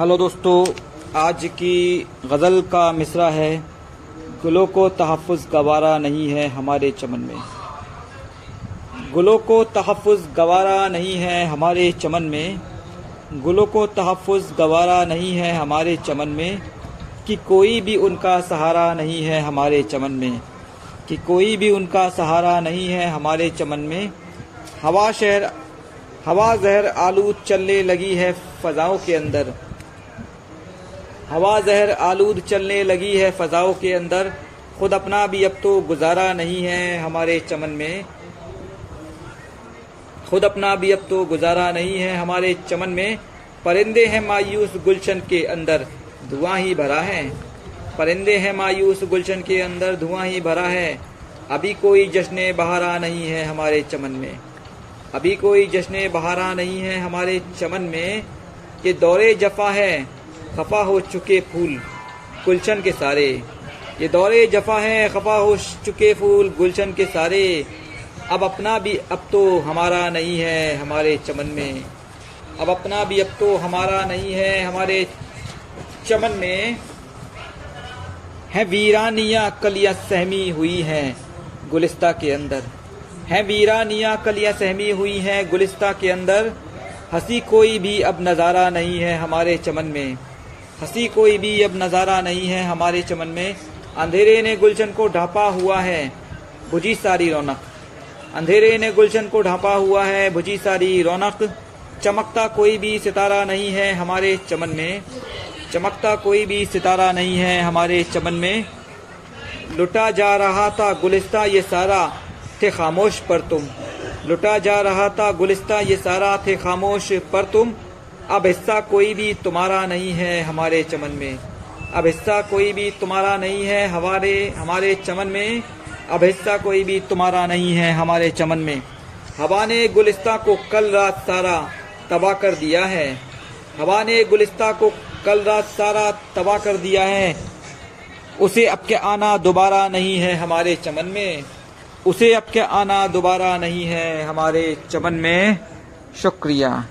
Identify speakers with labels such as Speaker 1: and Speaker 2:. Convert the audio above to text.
Speaker 1: Hello दोस्तों, आज की गज़ल का मिसरा है। गुलों को तहफ़ गवारा नहीं है हमारे चमन में। गुलों को तहफ़ गवारा नहीं है हमारे चमन में। गुलों को तहफ़ गवारा नहीं है हमारे चमन में। कि कोई भी उनका सहारा नहीं है हमारे चमन में। कि कोई भी उनका सहारा नहीं है हमारे चमन में। हवा शहर, हवा जहर आलू चलने लगी है फ़ज़ाओं के अंदर। हवा जहर आलूद चलने लगी है फ़ज़ाओं के अंदर। खुद अपना भी अब तो गुजारा नहीं है हमारे चमन में। खुद अपना भी अब तो गुजारा नहीं है हमारे चमन में। परिंदे हैं मायूस गुलशन के अंदर, धुआँ ही भरा है। परिंदे हैं मायूस गुलशन के अंदर, धुआँ ही भरा है। अभी कोई जश्न बहारा नहीं है हमारे चमन में। अभी कोई जश्न बहारा नहीं है हमारे चमन में। ये दौरे जफा है खफा हो चुके फूल, गुलशन के सारे। ये दौरे जफा हैं, खफा हो चुके फूल, गुलशन के सारे। अब अपना भी अब तो हमारा नहीं है हमारे चमन में। अब अपना भी अब तो हमारा नहीं है हमारे चमन में। है वीरानिया कलियाँ सहमी हुई हैं गुलिस्ता के अंदर। है वीरानिया कलियाँ सहमी हुई हैं गुलिस्ता के अंदर। हँसी कोई भी अब नज़ारा नहीं है हमारे चमन में। हँसी कोई भी अब नज़ारा नहीं है हमारे चमन में। अंधेरे ने गुलशन को ढापा हुआ है, बुझी सारी रौनक। अंधेरे ने गुलशन को ढापा हुआ है, बुझी सारी रौनक। चमकता कोई भी सितारा नहीं है हमारे चमन में। चमकता कोई भी सितारा नहीं है हमारे चमन में। लुटा जा रहा था गुलिस्ता ये सारा, थे खामोश पर तुम। लुटा जा रहा था गुलिस्ता ये सारा, थे खामोश पर तुम। अब हिस्सा कोई भी तुम्हारा नहीं है हमारे चमन में। अब हिस्सा कोई भी तुम्हारा नहीं है हमारे हमारे चमन में। अब हिस्सा कोई भी तुम्हारा नहीं है हमारे चमन में। हवा ने गुलिस्ता को कल रात सारा तबाह कर दिया है। हवा ने गुलिस्ता को कल रात सारा तबाह कर दिया है। उसे अब के आना दोबारा नहीं है हमारे चमन में? उसे अब के आना दोबारा नहीं है हमारे चमन में? शुक्रिया।